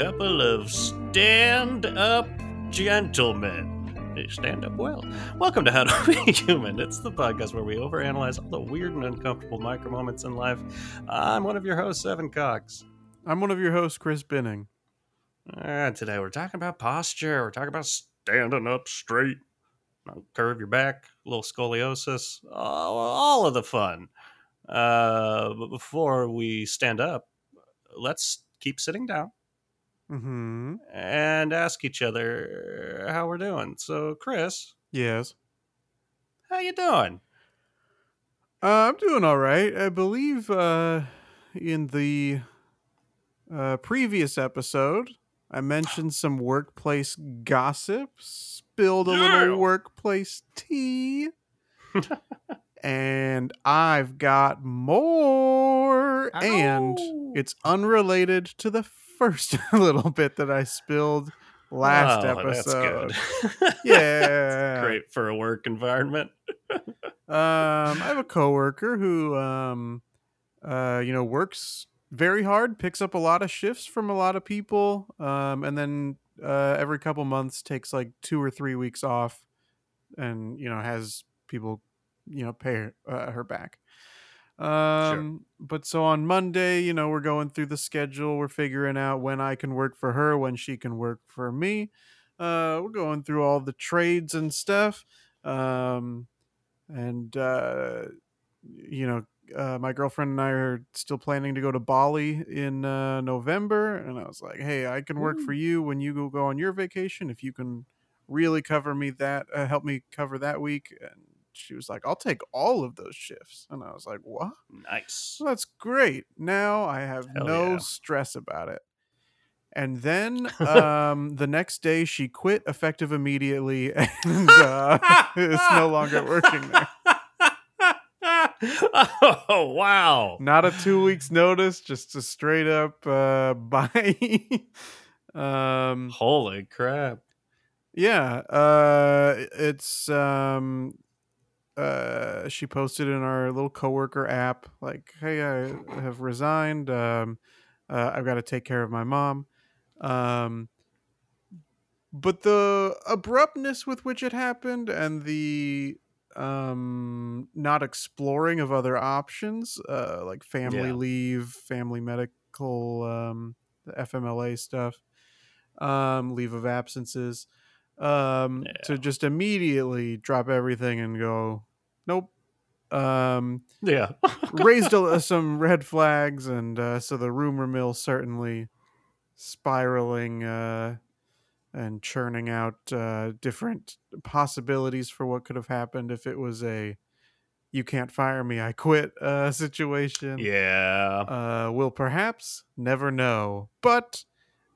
couple of stand up gentlemen. They stand up well. Welcome to How to Be Human. It's the podcast where we overanalyze all the weird and uncomfortable micro moments in life. I'm one of your hosts, Evan Cox. I'm one of your hosts, Chris Binning. And today we're talking about posture. We're talking about standing up straight. Curve your back, a little scoliosis, all, all of the fun. Uh, but before we stand up, let's keep sitting down Mm-hmm. and ask each other how we're doing. So, Chris, Yes. how you doing? Uh, I'm doing all right. I believe uh, in the uh, previous episode, I mentioned some workplace gossip, spilled a Yeah. little workplace tea. and I've got more. And it's unrelated to the first little bit that I spilled last Oh, episode. That's. Yeah. Great for a work environment. Um, I have a coworker who, um, uh, you know, works very hard, picks up a lot of shifts from a lot of people, um, and then uh, every couple months takes like two or three weeks off, and you know has people, you know, pay her, uh, her back. Um, but so on Monday, you know, we're going through the schedule. We're figuring out when I can work for her, when she can work for me. Uh, we're going through all the trades and stuff. Um, and uh, you know, uh, my girlfriend and I are still planning to go to Bali in uh, November, and I was like, "Hey, I can work for you when you go go on your vacation. If you can really cover me that, uh, help me cover that week." And she was like, "I'll take all of those shifts," and I was like, "What? Nice. Well, that's great. Now I have Hell no yeah. stress about it." And then um, the next day, she quit effective immediately and uh, is no longer working there. oh wow! Not a two weeks notice, just a straight up uh bye. um Holy crap! yeah, uh it's um uh she posted in our little coworker app like, "Hey, I have resigned. Um uh, I've got to take care of my mom." Um but the abruptness with which it happened and the um not exploring of other options uh like family Yeah. leave family medical um the fmla stuff um leave of absences um to just immediately drop everything and go nope um Yeah. raised a, some red flags and uh, so the rumor mill certainly spiraling uh, and churning out uh, different possibilities for what could have happened if it was a you can't fire me i quit uh, situation yeah. uh, we'll perhaps never know but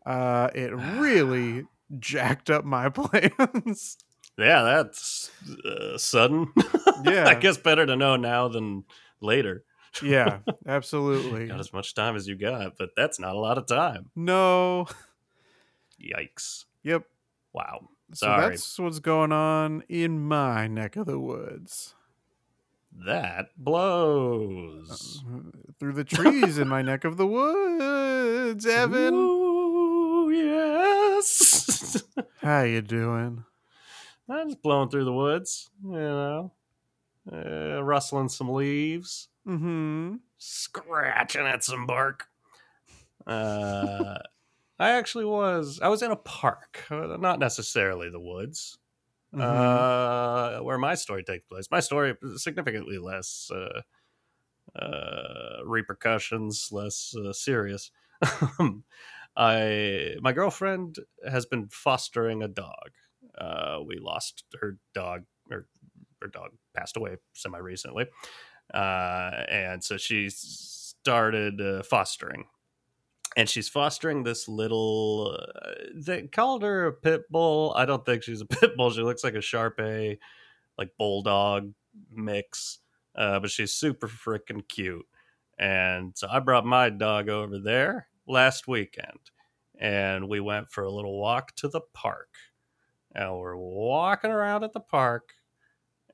uh, it really jacked up my plans Yeah. That's uh, sudden. Yeah. I guess better to know now than later. yeah absolutely Got as much time as you got, but that's not a lot of time. no Yikes! yep Wow. So Sorry. that's what's going on in my neck of the woods. That blows. Through the trees in my neck of the woods, Evan. Ooh. How you doing? I'm just blowing through the woods, you know, uh, rustling some leaves, Mm-hmm. scratching at some bark. Uh, I actually was. I was in a park, uh, not necessarily the woods, Mm-hmm. uh, where my story takes place. My story is significantly less uh, uh, repercussions, less uh, serious. I my girlfriend has been fostering a dog. Uh, we lost her dog, or her dog passed away semi recently, uh, and so she started uh, fostering. And she's fostering this little uh, they called her a pit bull. I don't think she's a pit bull. She looks like a sharpei like bulldog mix. Uh, but she's super freaking cute. And so i brought my dog over there last weekend and we went for a little walk to the park and we're walking around at the park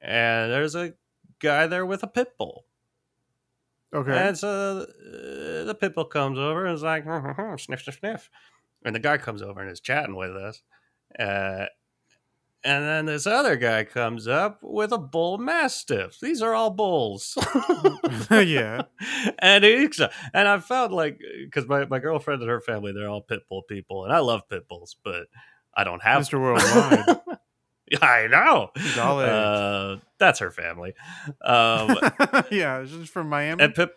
and there's a guy there with a pit bull Okay. and so uh, the pit bull comes over and is like, sniff, sniff, sniff. and the guy comes over and is chatting with us. Uh, and then this other guy comes up with a bull mastiff. These are all bulls. yeah. And he's, and I felt like because my, my girlfriend and her family, they're all pit bull people, and I love pit bulls, but I don't have Mr. Worldwide. I know. He's all age. Uh, that's her family. Um, yeah, she's from Miami. and pit,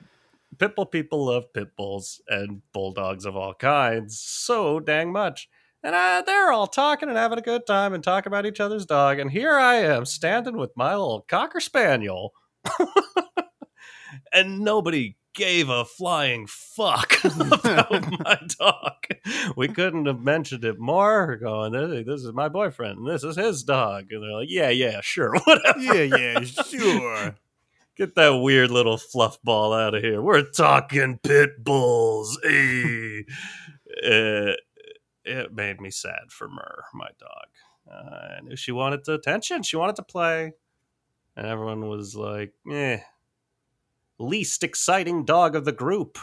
pit bull people love pit bulls and bulldogs of all kinds so dang much. And uh, they're all talking and having a good time and talking about each other's dog. And here I am standing with my little cocker spaniel. and nobody gave a flying fuck about my dog. We couldn't have mentioned it more. Going, this, is my boyfriend and this is his dog. And they're like, yeah, yeah, sure, whatever. yeah, yeah, sure. Get that weird little fluff ball out of here. We're talking pit bulls. Hey. uh, it made me sad for Mur, my dog. Uh, I knew she wanted the attention. She wanted to play. And everyone was like, eh. Least exciting dog of the group.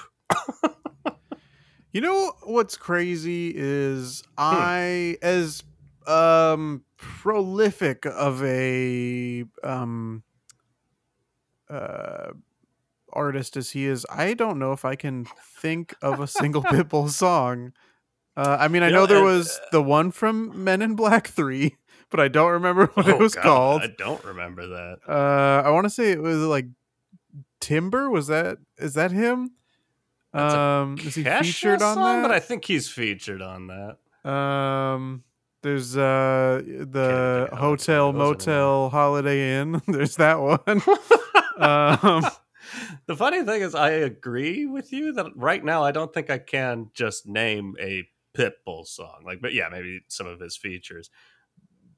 You know what's crazy is I as um prolific of a um uh artist as he is, I don't know if I can think of a single Pitbull song. Uh, I mean, I You know know, there and, was uh, the one from Men in Black 3, but I don't remember what it Oh, was God, called. I don't remember that. Uh, I want to say it was like Timber. Was that is that him? That's Um, is he featured on that? But I think he's featured on that. Um, there's uh the hotel any of those motel holiday inn. there's that one. um, the funny thing is, I agree with you that right now I don't think I can just name a Pitbull song. Like, but yeah, maybe some of his features.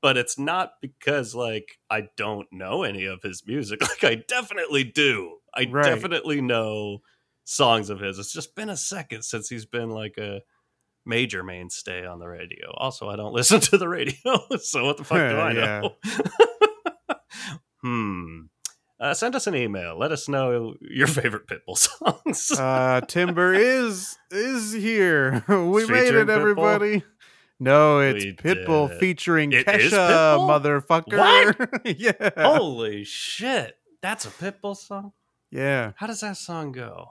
But it's not because like I don't know any of his music. Like I definitely do. I Right. definitely know songs of his. It's just been a second since he's been like a major mainstay on the radio. Also, I don't listen to the radio, so what the fuck do I know? hmm. Uh, send us an email. Let us know your favorite Pitbull songs. uh, Timber is is here. we made it, everybody. No, it's We Pitbull did featuring It Kesha, Pitbull? motherfucker. yeah, Holy shit. That's a Pitbull song? yeah. How does that song go?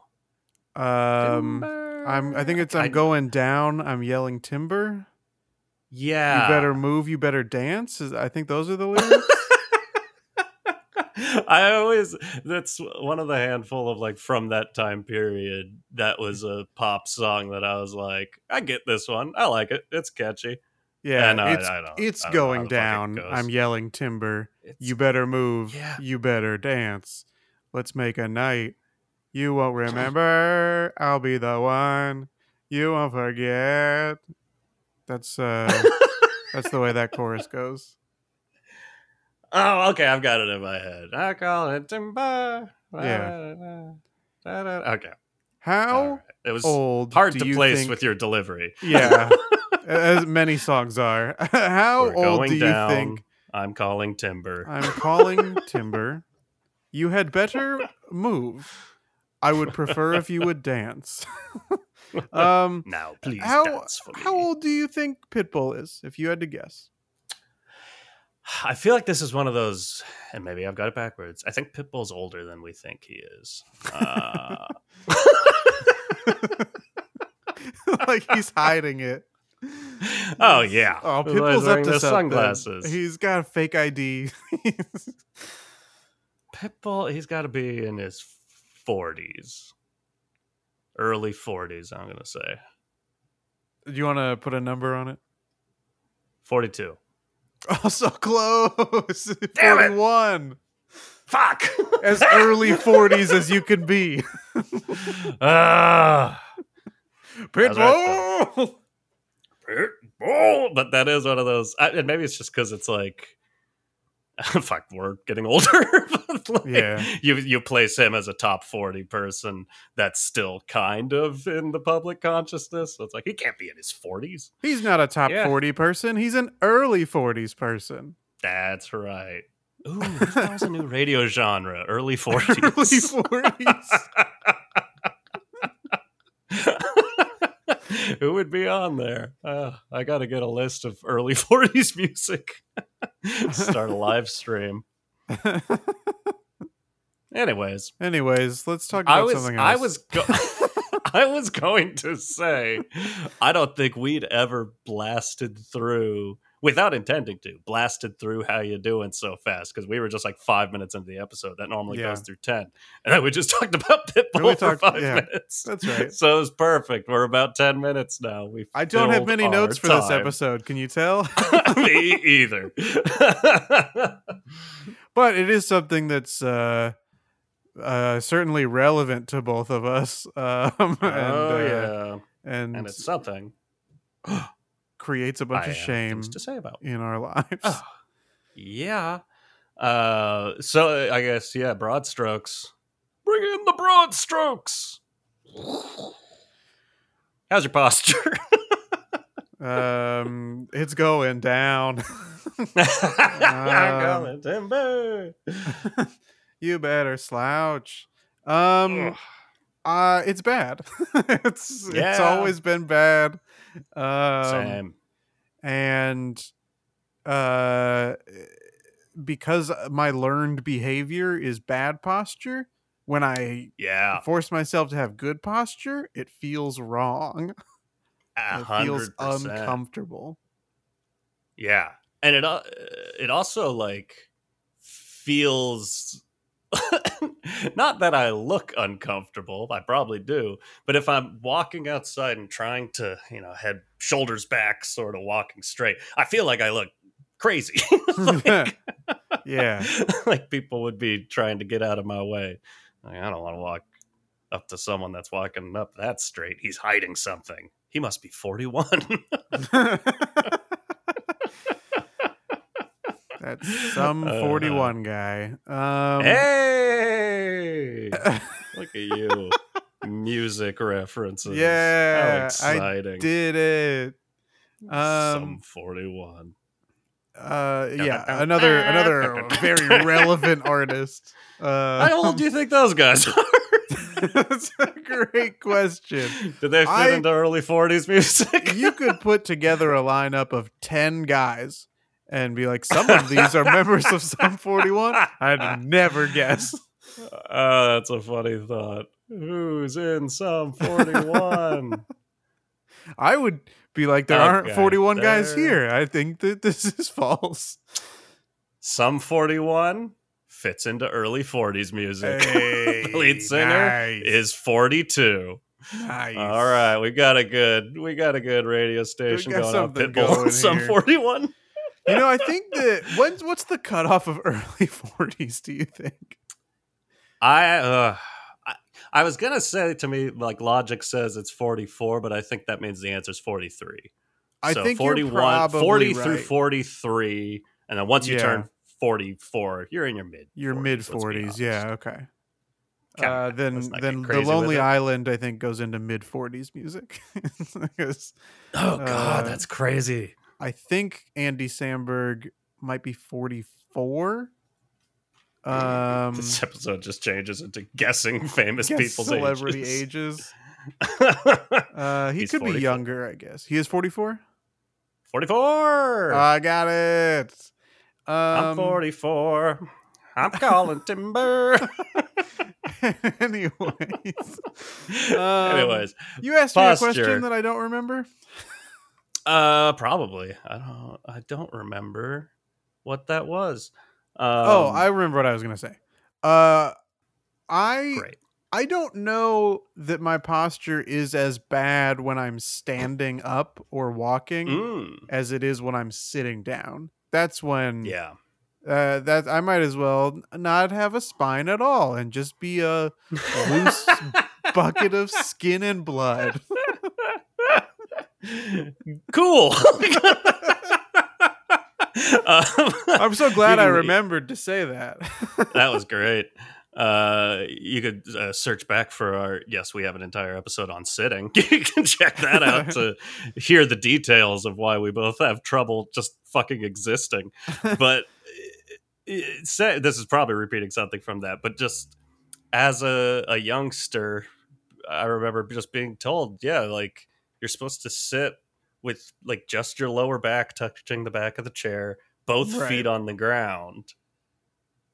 Um, Timber. I'm. I think it's. I'm I- going down. I'm yelling timber. Yeah. You better move. You better dance. I think those are the lyrics. I always that's one of the handful of like from that time period that was a pop song that I was like, I get this one. I like it. It's catchy. Yeah, it's I don't- it's I don't going it down. I'm yelling timber. It's, You better move. Yeah. You better dance. Let's make a night. You won't remember. I'll be the one. You won't forget. That's uh that's the way that chorus goes. Oh, okay, I've got it in my head. I call it timber. Yeah. Okay. How right. It was old hard to place think- with your delivery. Yeah. as many songs are. How We're old do you think I'm calling timber. I'm calling timber? You had better move. I would prefer if you would dance. um now, please how dance for me. how old do you think Pitbull is if you had to guess? I feel like this is one of those, and maybe I've got it backwards. I think Pitbull's older than we think he is. Uh, like he's hiding it. oh yeah. Oh, That's why he's Pitbull's up to sunglasses. He's got a fake ID. Pitbull, he's got to be in his forties, early forties. I'm gonna say Do you want to put a number on it? forty-two. Oh, so close. Damn it. 41. Fuck. As early 40s as you can be. Ah. That's Pitbull. Pitbull. But that is one of those, I, and maybe it's just because it's like, fuck, we're getting older. Like, Yeah. you you place him as a top forty person that's still kind of in the public consciousness. So it's like he can't be in his forties. He's not a top Yeah. 40 person. He's an early 40s person. That's right. Ooh, what that was a new radio genre, early forties. Early 40s. Who would be on there? Uh, I got to get a list of early 40s music. Start a live stream. Anyways, Anyways, let's talk about I was something else. I was go- I was going to say I don't think we'd ever blasted through without intending to blasted through how you doing so fast because we were just like five minutes into the episode that normally Yeah. goes through ten and then we just talked about Pitbull we for talked- five yeah, minutes. that's right. So it was perfect. We're about ten minutes now. We I don't have many notes for this episode. Can you tell? Me either. but it is something that's uh, uh, certainly relevant to both of us. Um, and, oh uh, yeah, and, and it's something creates a bunch I of shame to say about. in our lives. Oh, yeah. Uh, so I guess yeah, broad strokes. Bring in the broad strokes. How's your posture? um, it's going down. Going timber. you better slouch. Um, Ugh. uh, it's bad. it's it's always been bad. Um, Same. and uh because my learned behavior is bad posture when i Yeah, force myself to have good posture it feels wrong. It feels uncomfortable. Yeah, and it uh, it also like feels not that I look uncomfortable. I probably do, but if I'm walking outside and trying to, you know, head shoulders back, sort of walking straight, I feel like I look crazy. like, yeah like people would be trying to get out of my way. Like, I don't want to walk up to someone that's walking up that straight. He's hiding something. He must be 41. That's Sum Uh, 41 guy um hey! Look at you. Music references. Yeah, How I exciting. did it Sum um 41. uh yeah another another very relevant artist uh How old do you think those guys are? That's a great question. Did they fit I- into early 40s music? You could put together a lineup of 10 guys and be like, some of these are members of Sum 41. I'd never guess. Oh, that's a funny thought. Who's in Sum 41? I would be like, there aren't Okay, 41 guys here. I think that this is false. Sum 41 fits into early 40s music. Hey, the lead singer nice. is 42. Nice. All right, we got a good we got a good radio station got going on Pitbull. Sum 41. You know, I think that when's what's the cutoff of early 40s, do you think? I uh I, I was gonna say to me like logic says it's 44, but I think that means the answer is 43. I so think 41, you're probably 40 through 43, and then once you Yeah. turn 44, you're in your mid. Your 40s, mid 40s, yeah, okay. Uh, then then the Lonely. Island, I think, goes into mid 40s music. Oh god, uh, that's crazy. I think Andy Samberg might be 44. Um, this episode just changes into guessing famous guess people's celebrity ages. ages. Uh, he He's could be younger, I guess. He is 44. 44. I got it. Um, I'm 44. I'm calling timber. anyways, Um, Anyways, you asked me a question that I don't remember. Uh, probably. I don't. I don't remember what that was. Um, oh, I remember what I was gonna say. Uh, I great. I don't know that my posture is as bad when I'm standing up or walking Mm, as it is when I'm sitting down. That's when yeah. uh, that I might as well not have a spine at all and just be a loose bucket of skin and blood. cool. um, I'm so glad I remembered to say that. that was great. Uh, you could uh, search back for our. Yes, we have an entire episode on sitting. You can check that out to hear the details of why we both have trouble just fucking existing. But it, say, this is probably repeating something from that. But just as a, a youngster, I remember just being told, yeah, like you're supposed to sit with like just your lower back touching the back of the chair, both Right. feet on the ground.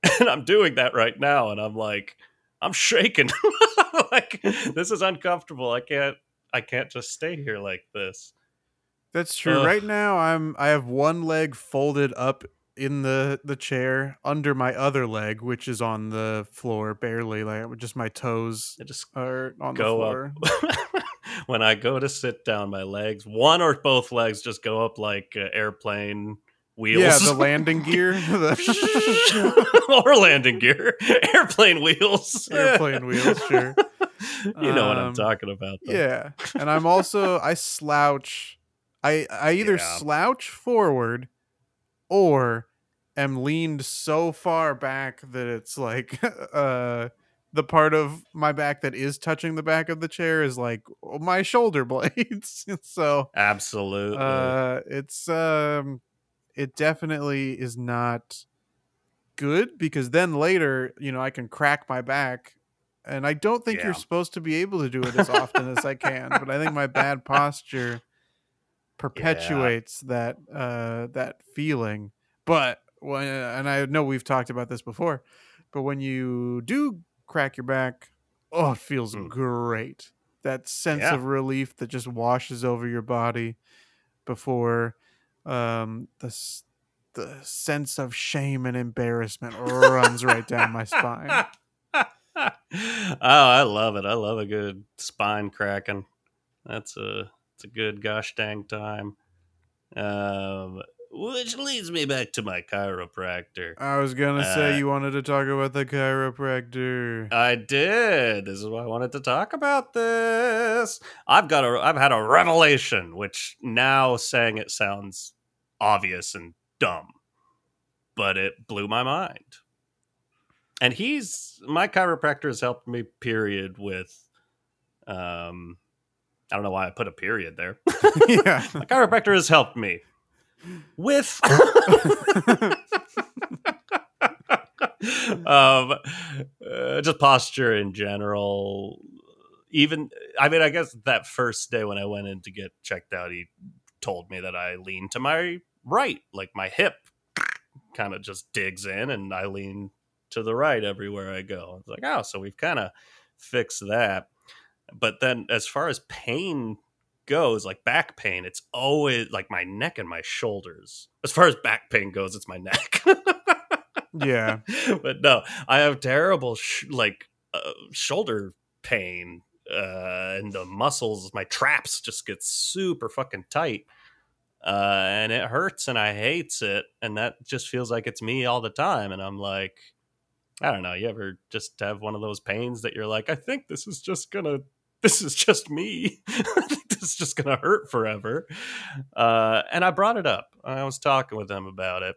And I'm doing that right now, and I'm like, I'm shaking. like this is uncomfortable. I can't. I can't just stay here like this. That's true. Ugh. Right now, I'm I have one leg folded up in the the chair under my other leg, which is on the floor, barely like just my toes I just are on the floor. up. when I go to sit down, my legs, one or both legs, just go up like uh, airplane wheels. Yeah, the landing gear, or landing gear, airplane wheels, airplane wheels. Sure. you know what I'm Um, talking about. Though. Yeah, and I'm also I slouch. I I either Yeah. slouch forward, or am leaned so far back that it's like uh the part of my back that is touching the back of the chair is like my shoulder blades. so absolutely. uh it's um it definitely is not good because then later you know i can crack my back and i don't think Yeah. you're supposed to be able to do it as often as i can but i think my bad posture perpetuates that uh that feeling but when and i know we've talked about this before but when you do crack your back oh it feels Mm. great that sense Yeah. of relief that just washes over your body before um the the sense of shame and embarrassment runs right down my spine oh, I love it. I love a good spine cracking. That's a it's a good gosh dang time. Um, which leads me back to my chiropractor. i was gonna say Uh, you wanted to talk about the chiropractor I did. This is why I wanted to talk about this. I've got a I've had a revelation, which now saying it sounds obvious and dumb, but it blew my mind. And he's my chiropractor has helped me. Period. With, um, I don't know why I put a period there. yeah my chiropractor has helped me with um uh, just posture in general. Even i mean i guess that first day when i went in to get checked out he told me that i lean to my right like my hip kind of just digs in and i lean to the right everywhere i go. It's like oh so we've kind of fixed that. But then as far as pain goes, like back pain, it's always like my neck and my shoulders. As far as back pain goes, it's my neck. yeah but no, I have terrible sh- like uh, shoulder pain, uh, and the muscles, my traps just get super fucking tight, uh, and it hurts, and I hates it, and that just feels like it's me all the time, and I'm like. I don't know. You ever just have one of those pains that you're like, I think this is just gonna, this is just me. I think this is just gonna hurt forever. Uh, and I brought it up. I was talking with him about it,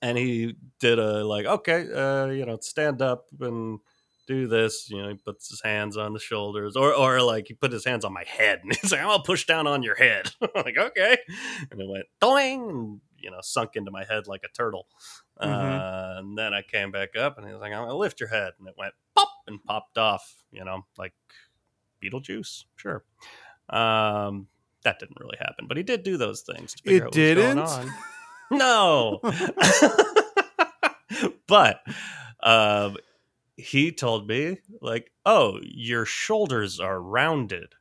and he did a like, okay, uh, you know, stand up and do this. You know, he puts his hands on the shoulders, or or like he put his hands on my head, and he's like, I'm gonna push down on your head. I'm like, okay, and it went doing, you know, sunk into my head like a turtle. Mhm. Uh, and then I came back up, and he was like, I'm gonna lift your head, and it went pop and popped off. You know, like Beetlejuice, sure. Um, that didn't really happen, but he did do those things. To figure It out what was going didn't? No, but um, he told me like, "Oh, your shoulders are rounded,"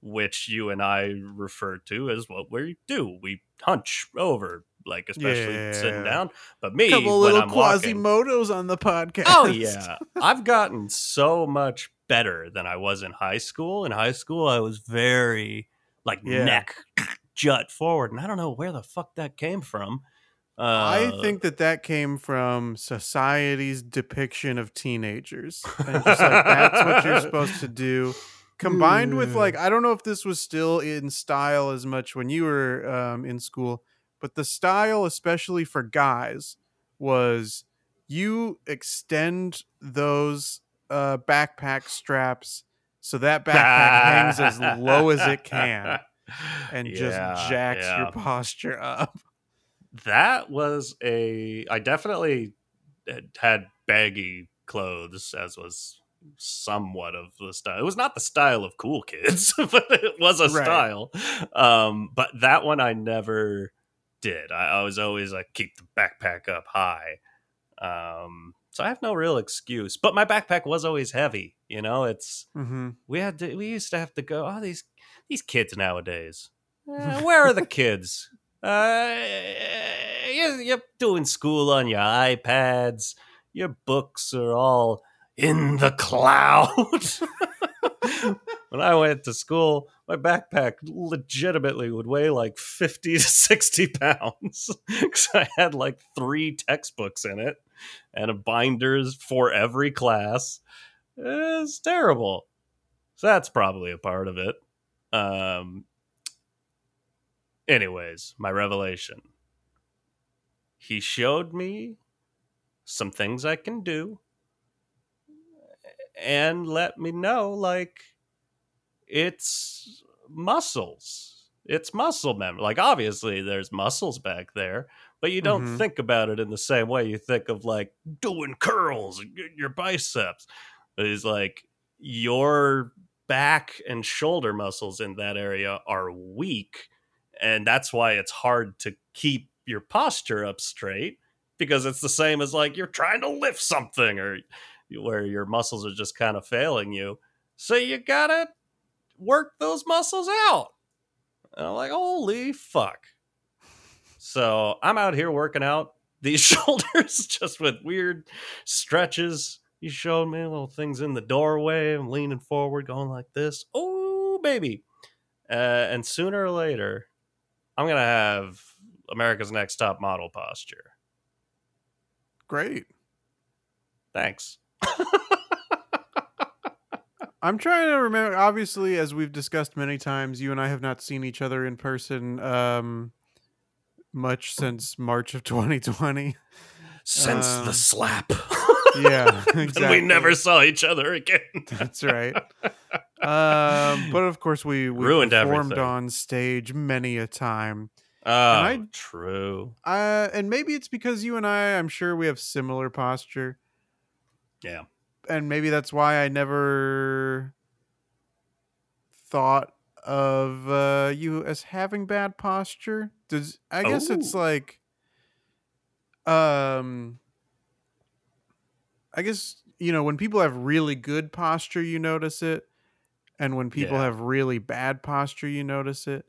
which you and I refer to as what we do. We hunch over, like especially sitting down. But me, couple when little I'm walking, quasimodos on the podcast Oh yeah, I've gotten so much better than I was in high school. In high school, I was very like Yeah. neck jut forward, and I don't know where the fuck that came from. I Uh, think that that came from society's depiction of teenagers, and just like that's what you're supposed to do. Combined with like, I don't know if this was still in style as much when you were um, in school, but the style, especially for guys, was you extend those uh, backpack straps so that backpack hangs as low as it can and just jacks yeah. your posture up. that was a i definitely had- had baggy clothes as was somewhat of the style. It was not the style of cool kids, but it was a Right. style. Um, but that one I never did. I, I was always like keep the backpack up high. Um, so I have no real excuse. But my backpack was always heavy. You know, it's Mm-hmm. we had to. We used to have to go. Oh, these these kids nowadays. Eh, where are the kids? Uh, you're, you're doing school on your iPads. Your books are all in the cloud. when I went to school, my backpack legitimately would weigh like 50 to 60 pounds because I had like three textbooks in it and a binders for every class. It's terrible. So that's probably a part of it. Um, anyways, my revelation. He showed me some things I can do and let me know like it's muscles. It's muscle memory. Like obviously there's muscles back there, but you don't Mhm. think about it in the same way you think of like doing curls, your biceps. It's like your back and shoulder muscles in that area are weak and that's why it's hard to keep your posture up straight because it's the same as like you're trying to lift something or where your muscles are just kind of failing you so you gotta work those muscles out. And i'm like holy fuck. So i'm out here working out these shoulders just with weird stretches. You showed me little things in the doorway. I'm leaning forward going like this. Oh baby. Uh, and sooner or later i'm gonna have america's next top model posture. Great. thanks I'm trying to remember. Obviously, as we've discussed many times, you and I have not seen each other in person um, much since March of 2020. since Um, the slap Yeah, and we never saw each other again That's right. Um, but of course, we, we Ruined performed everything. on stage many a time. oh I- true Uh, and maybe it's because you and I, I'm sure we have similar posture. Yeah. And maybe that's why I never thought of uh, you as having bad posture. Does I guess it's Oh. like um I guess you know when people have really good posture you notice it and when people Yeah. have really bad posture you notice it.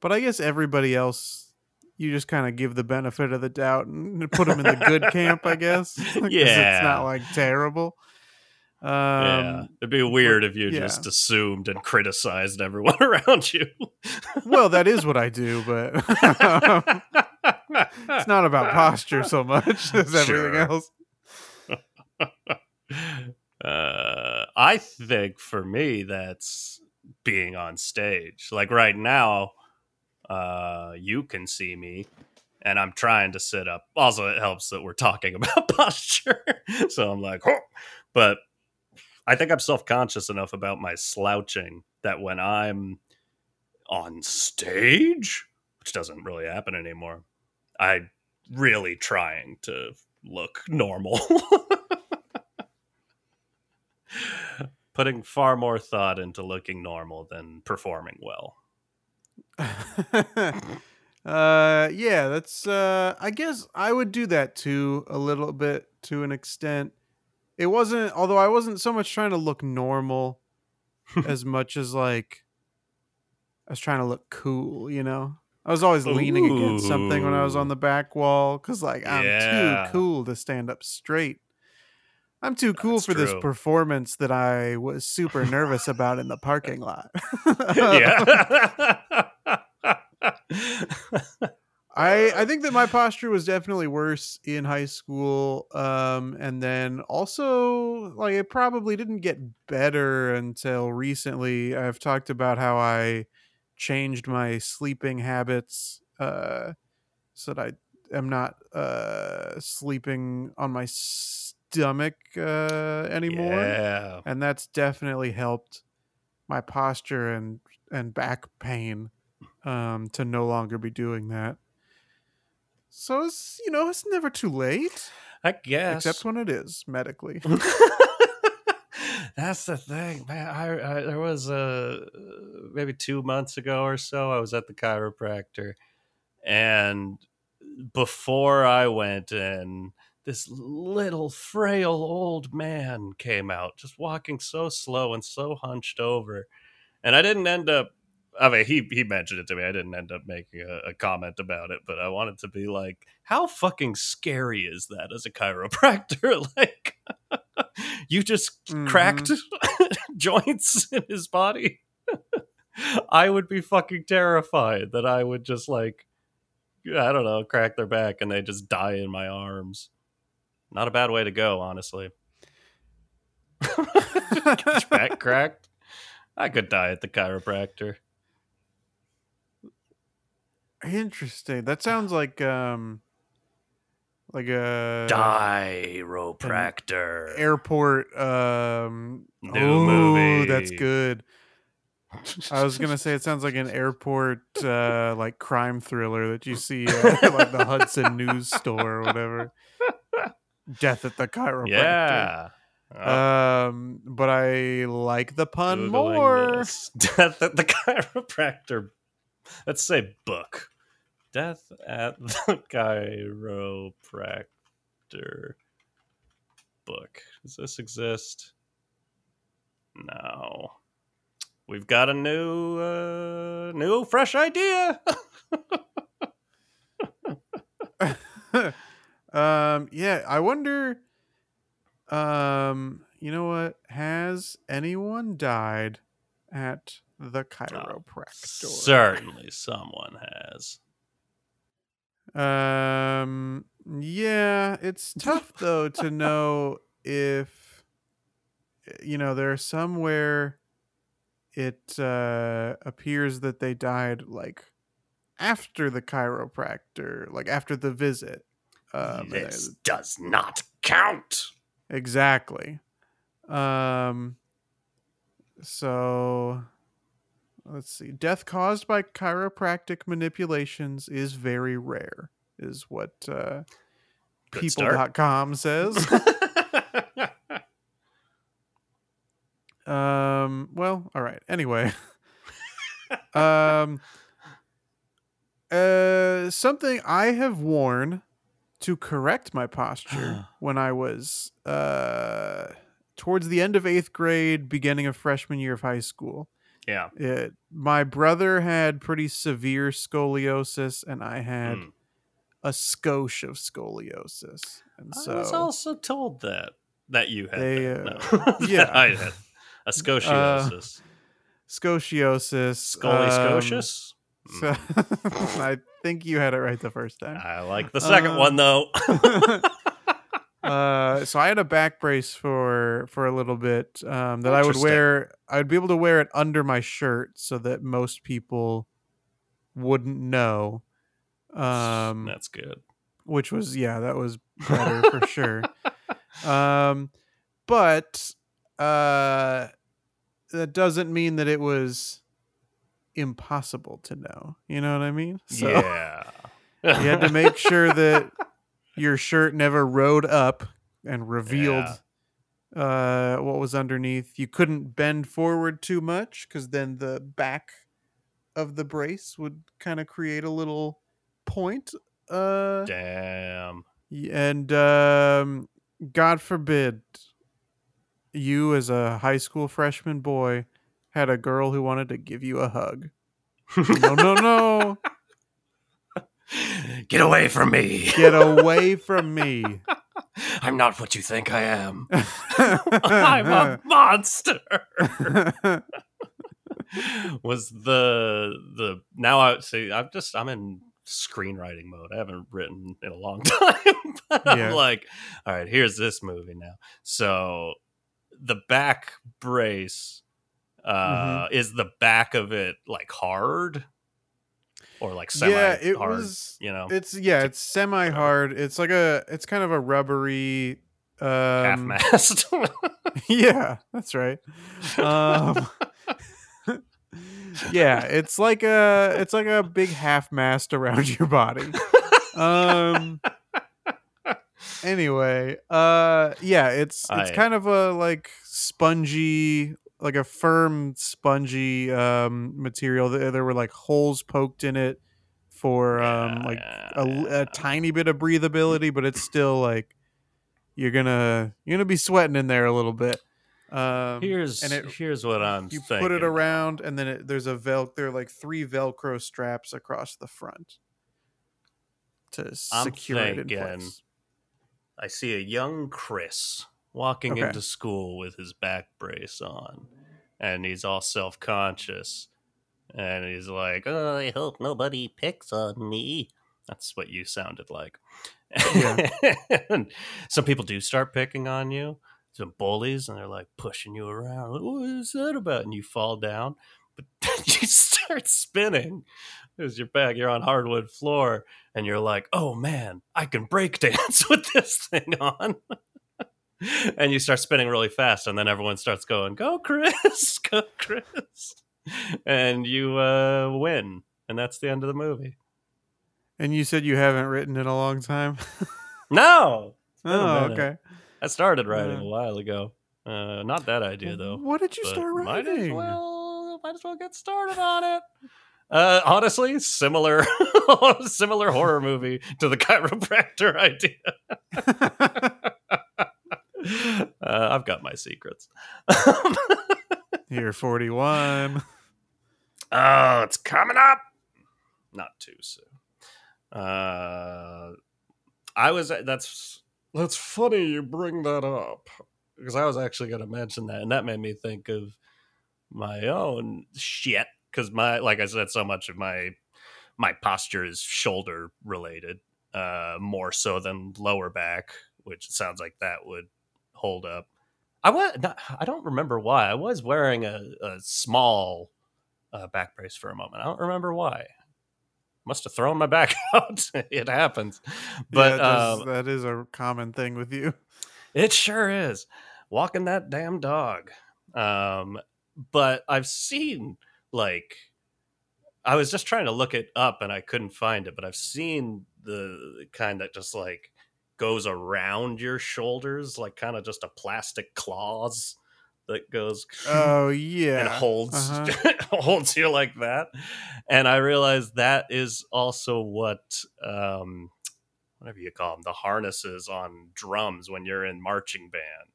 But I guess everybody else you just kind of give the benefit of the doubt and put them in the good camp, I guess. 'Cause it's not like terrible. Um, yeah it'd be weird if you yeah. just assumed and criticized everyone around you well, that is what I do, but it's not about posture so much as everything Sure. else. uh, I think for me, that's being on stage. Like right now, uh, you can see me, and I'm trying to sit up. Also, it helps that we're talking about posture, so I'm like, "Oh." but I think I'm self conscious enough about my slouching that when I'm on stage, which doesn't really happen anymore, I really trying to look normal. Putting far more thought into looking normal than performing well. uh yeah that's uh i guess i would do that too a little bit to an extent it wasn't although i wasn't so much trying to look normal as much as like i was trying to look cool you know? I was always leaning against something when i was on the back wall because like i'm Yeah. too cool to stand up straight. I'm too cool That's for this performance that i was super nervous about in the parking lot. Yeah. I I think that my posture was definitely worse in high school, um, and then also like it probably didn't get better until recently. I've talked about how I changed my sleeping habits uh, so that I am not uh, sleeping on my stomach uh, anymore, Yeah. and that's definitely helped my posture and and back pain um, to no longer be doing that. So it's you know it's never too late, I guess. except when it is medically. That's the thing, man. I, I there was a maybe two months ago or so. I was at the chiropractor, and before I went in, this little frail old man came out, just walking so slow and so hunched over, and I didn't end up. I mean, he he mentioned it to me. I didn't end up making a, a comment about it, but I wanted to be like, how fucking scary is that as a chiropractor? like, you just Mhm. cracked joints in his body. I would be fucking terrified that I would just like, I don't know, crack their back and they just die in my arms. Not a bad way to go, honestly. Back cracked. I could die at the chiropractor. Interesting. That sounds like um like a Chiropractor. airport um New ooh, movie. that's good. I was gonna say it sounds like an airport uh like crime thriller that you see at like the Hudson News store or whatever. Death at the chiropractor. Yeah. Oh, Um, but I like the pun Googling more. this. Death at the chiropractor. Let's say book. Death at the chiropractor book. Does this exist? No. We've got a new, uh, new fresh idea. um, yeah, I wonder. Um, you know what? Has anyone died at the chiropractor? Certainly, someone has. Um, yeah, it's tough though to know if you know there are some where it uh appears that they died like after the chiropractor, like after the visit. Um, this does not count. exactly. Um, so let's see. Death caused by chiropractic manipulations is very rare, is what uh, Good start. people.com says. um, well, all right. Anyway, um, uh, something I have worn to correct my posture when I was uh towards the end of eighth grade, beginning of freshman year of high school. Yeah. It, my brother had pretty severe scoliosis, and I had Mm. a skosh of scoliosis, and so I was also told that that you had They, that. uh, No. Yeah. I had a scoliosis. scoliosis. Scully um. So, I think you had it right the first time. I like the second uh, one though. uh, so I had a back brace for for a little bit um, that I would wear. I'd be able to wear it under my shirt so that most people wouldn't know. Um, That's good. which was yeah, that was better for sure. Um, but uh, that doesn't mean that it was impossible to know. You know what I mean? So yeah. you had to make sure that your shirt never rode up and revealed uh, what was underneath. You couldn't bend forward too much because then the back of the brace would kind of create a little point. Uh, Damn. And um, God forbid you, as a high school freshman boy, had a girl who wanted to give you a hug. No, no, no. Get away from me. Get away from me. I'm not what you think I am. I'm a monster. was the the now I see I'm just I'm in screenwriting mode. I haven't written in a long time. but Yeah. I'm like, all right, here's this movie now. So the back brace uh is the back of it like hard or like semi yeah, it hard, was. you know, It's yeah, it's semi hard. It's like a. It's kind of a rubbery. half Um, mast. yeah, that's right. Um, yeah, it's like a it's like a big half mast around your body. Um, anyway, uh, yeah, it's it's I- kind of a like spongy, like a firm spongy um material. There, there were like holes poked in it for um like a, a tiny bit of breathability, but it's still like you're gonna you're gonna be sweating in there a little bit. Um, here's and it- here's what I'm you thinking. put it around, and then it, there's a vel. There are like three Velcro straps across the front to I'm secure it in thinking- place. I see a young Chris walking Okay. into school with his back brace on, and he's all self conscious. And he's like, oh, I hope nobody picks on me. That's what you sounded like. Yeah. and some people do start picking on you, some bullies, and they're like pushing you around. Like, what is that about? And you fall down, but then you start spinning as you're back. You're on hardwood floor, and you're like, oh man, I can break dance with this thing on. and you start spinning really fast, and then everyone starts going, go, Chris, go, Chris. And you uh, win. And that's the end of the movie. And you said you haven't written in a long time. No! oh, okay. I started writing Uh, a while ago. Uh, not that idea, though. What did you start Might as writing? well, might as well get started on it. Uh, honestly, similar, similar horror movie to the chiropractor idea. Uh, I've got my secrets. You're 41. oh, it's coming up. Not too soon. Uh, I was. That's that's funny you bring that up because I was actually going to mention that, and that made me think of my own shit. Because my, like I said, so much of my my posture is shoulder related, uh, more so than lower back, which sounds like that would hold up. I was. Not, I don't remember why. I was wearing a, a small uh, back brace for a moment. I don't remember why. Must have thrown my back out. it happens, but yeah, um, that is a common thing with you. it sure is walking that damn dog. Um, but I've seen like I was just trying to look it up and I couldn't find it, but I've seen the kind that just like goes around your shoulders, like kind of just a plastic claws that goes Oh yeah. and holds Uh-huh. holds you like that. And I realized that is also what um whatever you call them, the harnesses on drums when you're in marching band.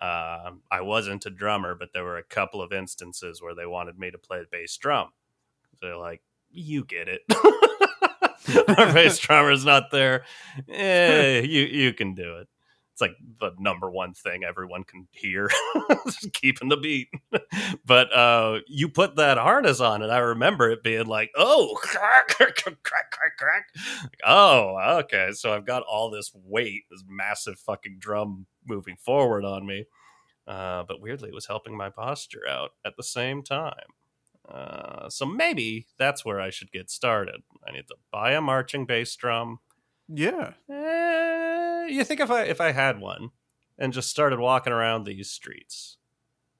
Um, I wasn't a drummer, but there were a couple of instances where they wanted me to play bass drum. They're like, "You get it, our bass drummer's not there. Eh, you you can do it." It's like the number one thing everyone can hear, Just keeping the beat. but uh, you put that harness on, and I remember it being like, "Oh, crack, crack, crack, crack, crack." Like, oh, okay. So I've got all this weight, this massive fucking drum moving forward on me. Uh, but weirdly, it was helping my posture out at the same time. Uh, so maybe that's where I should get started. I need to buy a marching bass drum. yeah. Eh, you think if I if I had one and just started walking around these streets,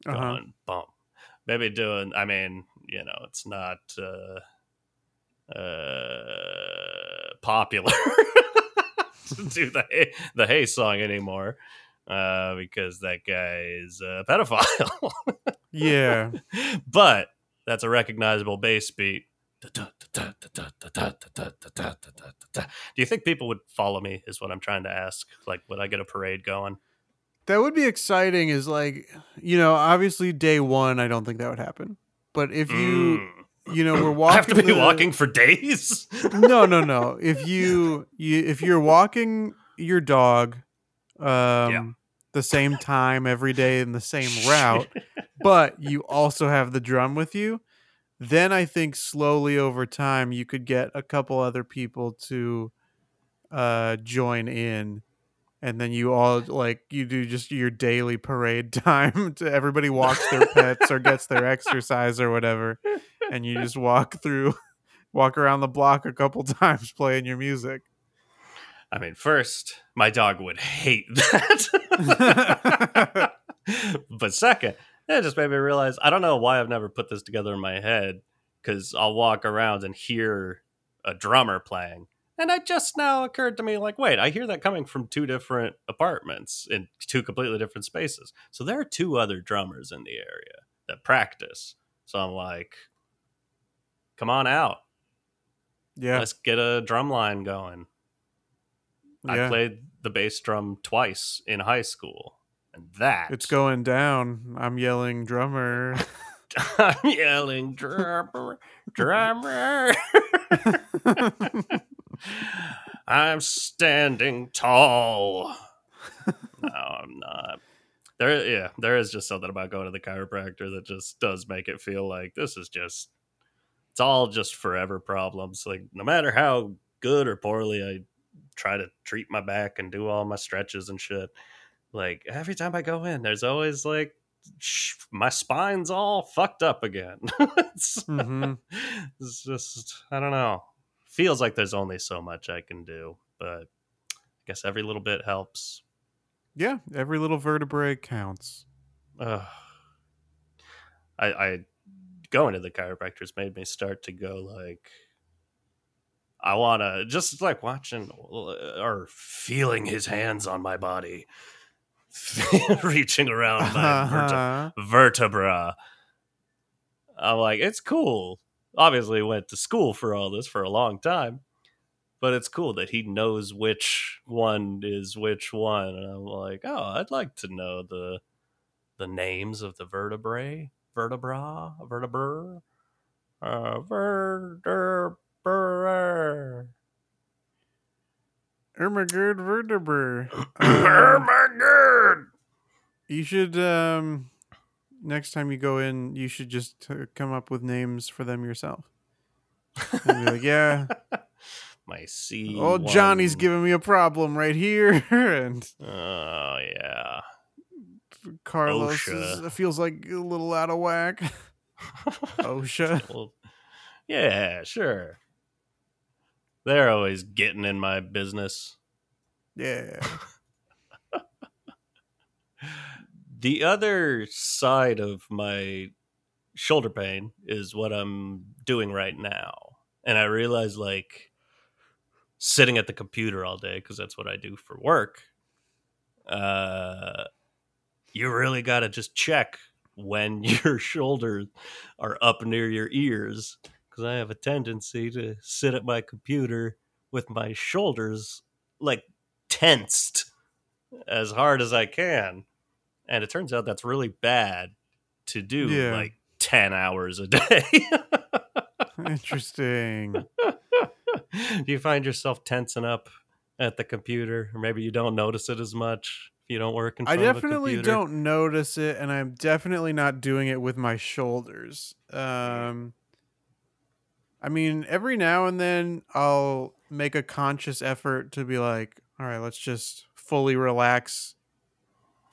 Uh-huh. going bump, maybe doing. I mean, you know, it's not uh, uh, popular to do the hay, the hay song anymore uh, because that guy is a pedophile. Yeah. but that's a recognizable bass beat. Do you think people would follow me? Is what I'm trying to ask. Like, would I get a parade going? That would be exciting is like, you know, obviously day 1 I don't think that would happen. But if you, Mm. you know, we're walking. I have to be the- walking for days. no, no, no. If you, you if you're walking your dog um the same time every day in the same route, but you also have the drum with you, then I think slowly over time you could get a couple other people to uh join in and then you all like you do just your daily parade time to everybody walks their pets or gets their exercise or whatever and you just walk through walk around the block a couple times playing your music I mean, first, my dog would hate that. but second, it just made me realize I don't know why I've never put this together in my head because I'll walk around and hear a drummer playing, And it just now occurred to me like, wait, I hear that coming from two different apartments in two completely different spaces. So there are two other drummers in the area that practice. So I'm like, come on out. Yeah. Let's get a drum line going. I played the bass drum twice in high school. And that It's going down. I'm yelling drummer. I'm yelling drummer, drummer. I'm standing tall. No, I'm not. There, yeah, there is just something about going to the chiropractor that just does make it feel like this is just. It's all just forever problems. Like no matter how good or poorly I try to treat my back and do all my stretches and shit, like every time I go in, there's always like sh- my spine's all fucked up again. it's, Mhm. it's just I don't know. Feels like there's only so much I can do, but I guess every little bit helps. yeah. Every little vertebrae counts. Ugh. I, I going to the chiropractors made me start to go like I want to just like watching or feeling his hands on my body, reaching around my Uh-huh. vertebra. I'm like, it's cool. Obviously, went to school for all this for a long time, but it's cool that he knows which one is which one. And I'm like, oh, I'd like to know the the names of the vertebrae, vertebra, vertebra, uh, vertebra. Ermagerd vertebra. oh Um, my god! you should um next time you go in, you should just uh, come up with names for them yourself. And be like, yeah, My C. oh Johnny's giving me a problem right here, and Oh yeah. Carlos OSHA. is, feels like a little out of whack. OSHA. Well, yeah, sure. They're always getting in my business. Yeah. The other side of my shoulder pain is what I'm doing right now. And I realize, like, sitting at the computer all day, because that's what I do for work, uh, you really got to just check when your shoulders are up near your ears. Because I have a tendency to sit at my computer with my shoulders, like, tensed as hard as I can. And it turns out that's really bad to do Yeah. like 10 hours a day. Interesting. do you find yourself tensing up at the computer? Or maybe you don't notice it as much if you don't work in front of a computer I definitely don't notice it, and I'm definitely not doing it with my shoulders. Um, I mean, every now and then I'll make a conscious effort to be like, all right, let's just fully relax,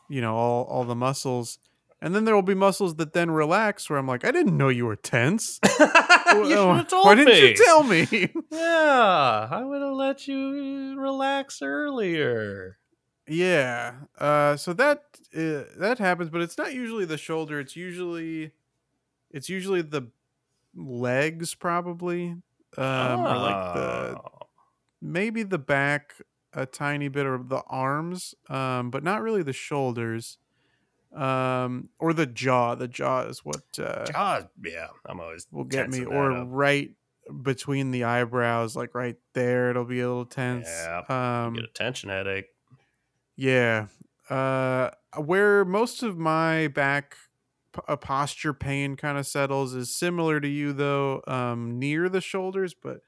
you know, all, all the muscles. And then there will be muscles that then relax where I'm like, I didn't know you were tense. you should have told Why didn't me. you tell me? yeah, I would have let you relax earlier. Yeah. Uh, so that uh, that happens, but it's not usually the shoulder. It's usually it's usually the legs, probably, um, or like the Oh. maybe the back a tiny bit, or the arms, um, but not really the shoulders, um, or the jaw. The jaw is what uh, God, yeah, I'm always will get me, or up. right between the eyebrows, like right there. It'll be a little tense. Yeah, Um, get a tension headache. Yeah. Uh where most of my back uh, posture pain kind of settles is similar to you though, um near the shoulders, but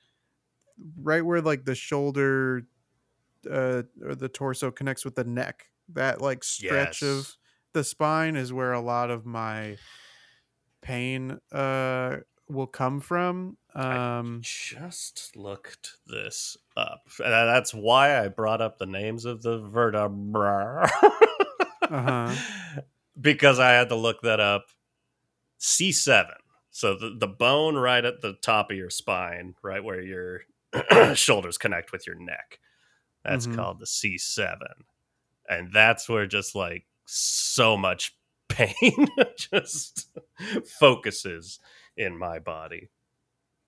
right where like the shoulder uh or the torso connects with the neck. That like stretch of the spine is where a lot of my pain uh will come from. Um Just looked this up. And that's why I brought up the names of the vertebra. Uh-huh. because I had to look that up. C7. So the, the bone right at the top of your spine, right where your shoulders connect with your neck. That's Mhm. called the C7. And that's where just like so much pain just focuses in my body.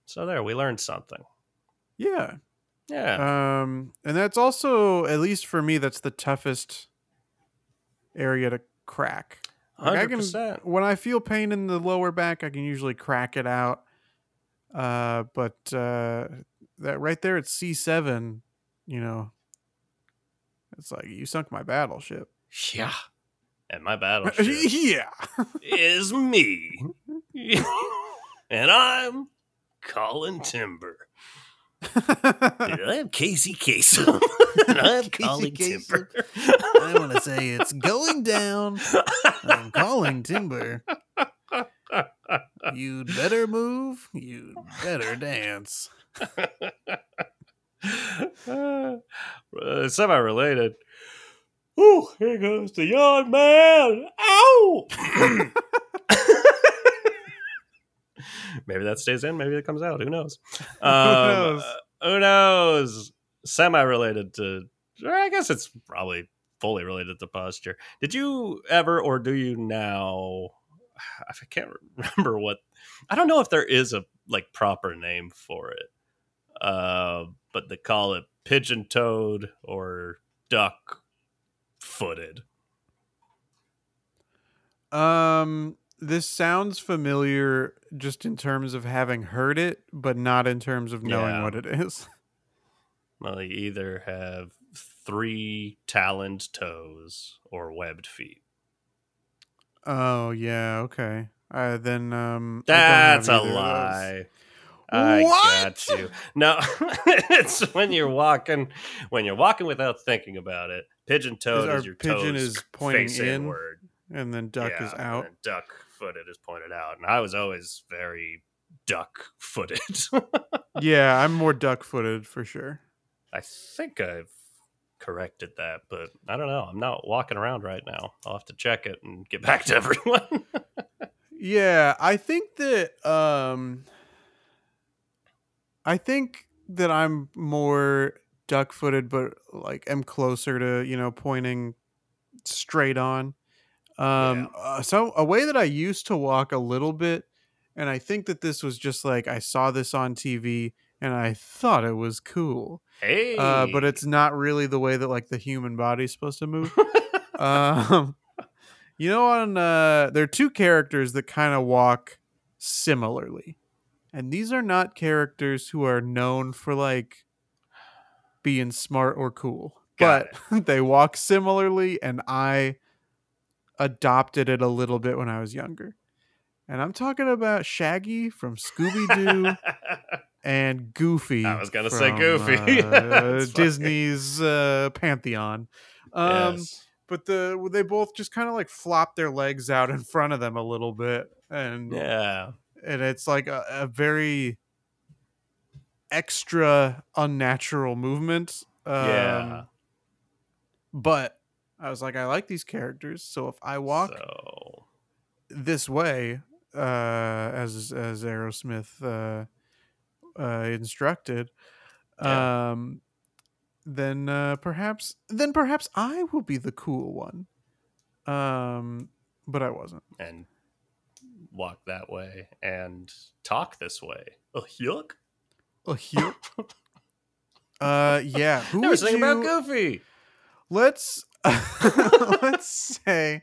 So there, we learned something. Yeah. Yeah. Um, and that's also, at least for me, that's the toughest area to crack. Like, I can when I feel pain in the lower back, I can usually crack it out. Uh, but uh, that right there at C seven, you know, it's like you sunk my battleship. Yeah. And my battleship yeah. is me. and I'm Colin Timber. And I'm Casey Kasem. and I'm Casey Kasem. Timber. I want to say it's going down. I'm calling timber. You'd better move. You'd better dance. uh, Semi related. Ooh, here goes the young man. Ow! maybe that stays in, maybe it comes out. Who knows? Um, knows? uh, who knows? Semi related to, or I guess it's probably fully related to posture. Did you ever, or do you now? I can't remember what. I don't know if there is a like proper name for it, uh, but they call it pigeon toed or duck footed. Um, this sounds familiar just in terms of having heard it, but not in terms of knowing Yeah. what it is. Well, you either have three taloned toes or webbed feet. Oh yeah, okay. Uh, then um, That's a have either of those. lie. I What? got you. No, it's when you're walking when you're walking without thinking about it. Pigeon toed our is your pigeon toes is pointing inward. and then duck Yeah, is out. duck footed is pointed out, and I was always very duck footed. yeah, I'm more duck-footed for sure. I think I've corrected that, but I don't know. I'm not walking around right now. I'll have to check it and get back to everyone. Yeah, I think that um I think that I'm more duck-footed but like I'm closer to, you know, pointing straight on. Um uh, so a way that I used to walk a little bit and I think that this was just like I saw this on TV and I thought it was cool. hey, Uh but it's not really the way that like the human body's supposed to move. um you know on uh there are two characters that kind of walk similarly and these are not characters who are known for like being smart or cool Got but they walk similarly and i adopted it a little bit when i was younger and i'm talking about shaggy from scooby-doo and goofy I was gonna say Goofy. uh, disney's uh pantheon um yes. but the they both just kind of like flop their legs out in front of them a little bit and Yeah. and it's like a, a very extra unnatural movement um, Yeah. but i was like i like these characters so if i walk So, this way uh as as aerosmith uh uh instructed Yeah. um then uh perhaps then perhaps i will be the cool one um but i wasn't and walk that way and talk this way. Oh, yuck. oh here uh yeah who Never would think about Goofy. let's let's say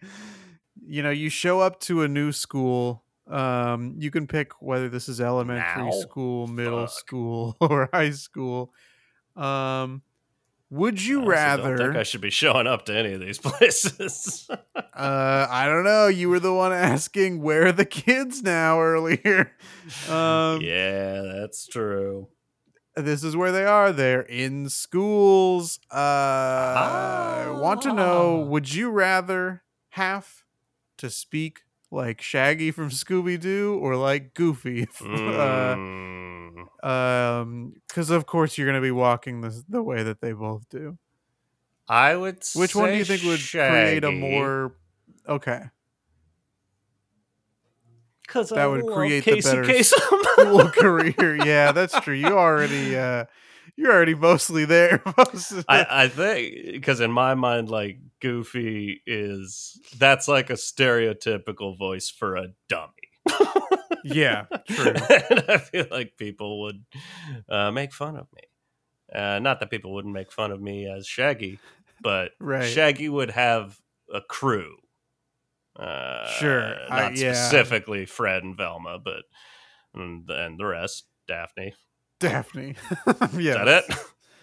you know you show up to a new school um you can pick whether this is elementary Now? school middle Fuck. school or high school um would you I don't think rather I should be showing up to any of these places. uh i don't know you were the one asking where are the kids now earlier um yeah, that's true. This is where they are. They're in schools. Uh i want to know Ah. would you rather have to speak like shaggy from scooby-doo or like goofy? Uh, Mm, um because of course you're going to be walking the, the way that they both do. I would. which one do you think would create a more okay 'cause that I would love create the better Kasem. cool career yeah that's true you already uh you're already mostly there most of I, I think because in my mind, like Goofy is that's like a stereotypical voice for a dummy. yeah true and I feel like people would uh, make fun of me. Uh, not that people wouldn't make fun of me as Shaggy, but Right. Shaggy would have a crew. Uh, Sure. I- not yeah. specifically Fred and Velma, but and, and the rest. Daphne. Daphne. Yeah. that it?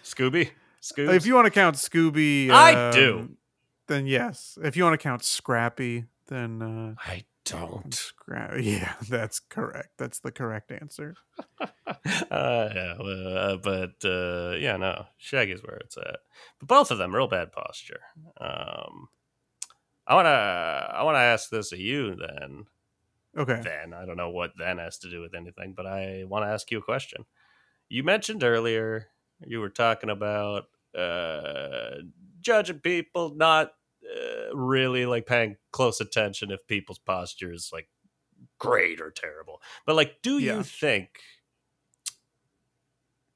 Scooby. Scooby. If you want to count Scooby, I do. um, Then yes. If you want to count Scrappy, then uh, I don't. Scra- yeah, that's correct. That's the correct answer. uh, yeah, uh, but uh, yeah, no, Shaggy's where it's at. But both of them, real bad posture. Um, I wanna, I wanna ask this of you. Then, Okay. then I don't know what then has to do with anything, but I want to ask you a question. You mentioned earlier you were talking about uh, judging people, not uh, really like paying close attention if people's posture is like great or terrible. But like, do Yeah. you think?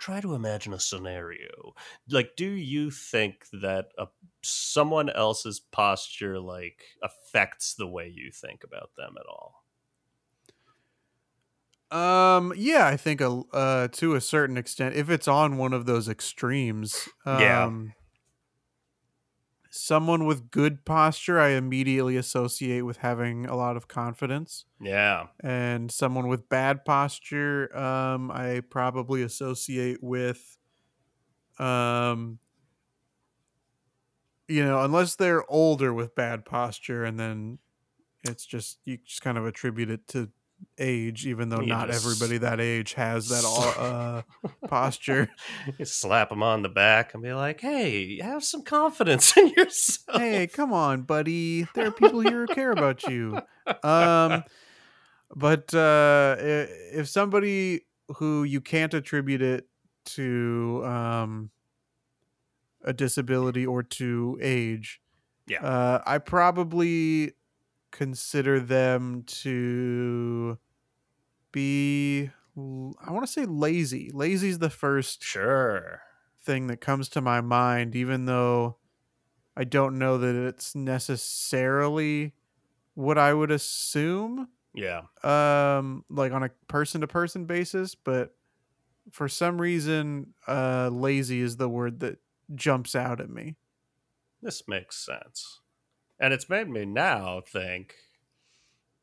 Try to imagine a scenario. Like, do you think that a someone else's posture like affects the way you think about them at all? Um. Yeah, I think a uh to a certain extent, if it's on one of those extremes, um, Yeah. Someone with good posture, I immediately associate with having a lot of confidence, Yeah. and someone with bad posture, um, I probably associate with, um, you know, unless they're older with bad posture, and then it's just you just kind of attribute it to age, even though You not just- everybody that age has that uh, posture. You slap them on the back and be like, "Hey, have some confidence in yourself." hey, come on, buddy. There are people here who care about you. Um, but uh, if somebody who you can't attribute it to um, a disability or to age, Yeah. uh, I probably consider them to be I want to say lazy. Lazy is the first Sure. thing that comes to my mind, even though I don't know that it's necessarily what I would assume, Yeah. um, like on a person to person basis. But for some reason, uh, lazy is the word that jumps out at me. This makes sense. And it's made me now think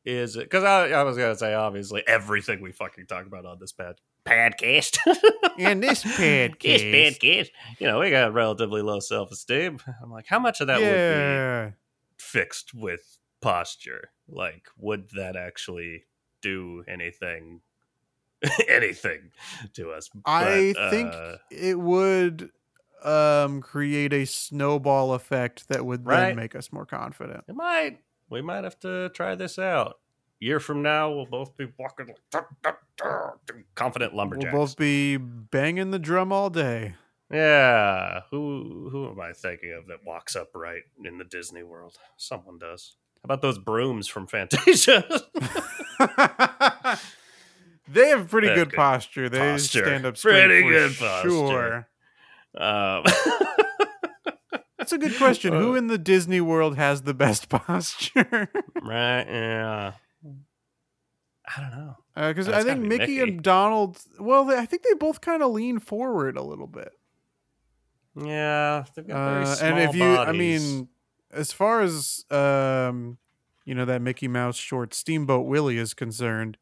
is it because I, I was gonna say obviously everything we fucking talk about on this pad podcast. And this this podcast, podcast, you know, we got relatively low self esteem. I'm like, how much of that would be fixed with posture? Like, would that actually do anything anything to us? I But, think uh, it would um create a snowball effect that would then make us more confident. It might. We might have to try this out. Year from now, we'll both be walking like "Duh, duh, duh," confident lumberjacks. We'll both be banging the drum all day. yeah. Who who am I thinking of that walks upright in the Disney World? Someone does. How about those brooms from Fantasia? they have pretty good, good posture. They posture. stand up straight Pretty good posture. Um, That's a good question. Who Uh, in the Disney World has the best posture? right? Yeah. I don't know. Because Uh, I think Mickey, Mickey. and Donald. Well, they, I think they both kind of lean forward a little bit. Yeah, they've got very Uh, small and if you, I mean, as far as um, you know, that Mickey Mouse short Steamboat Willie is concerned,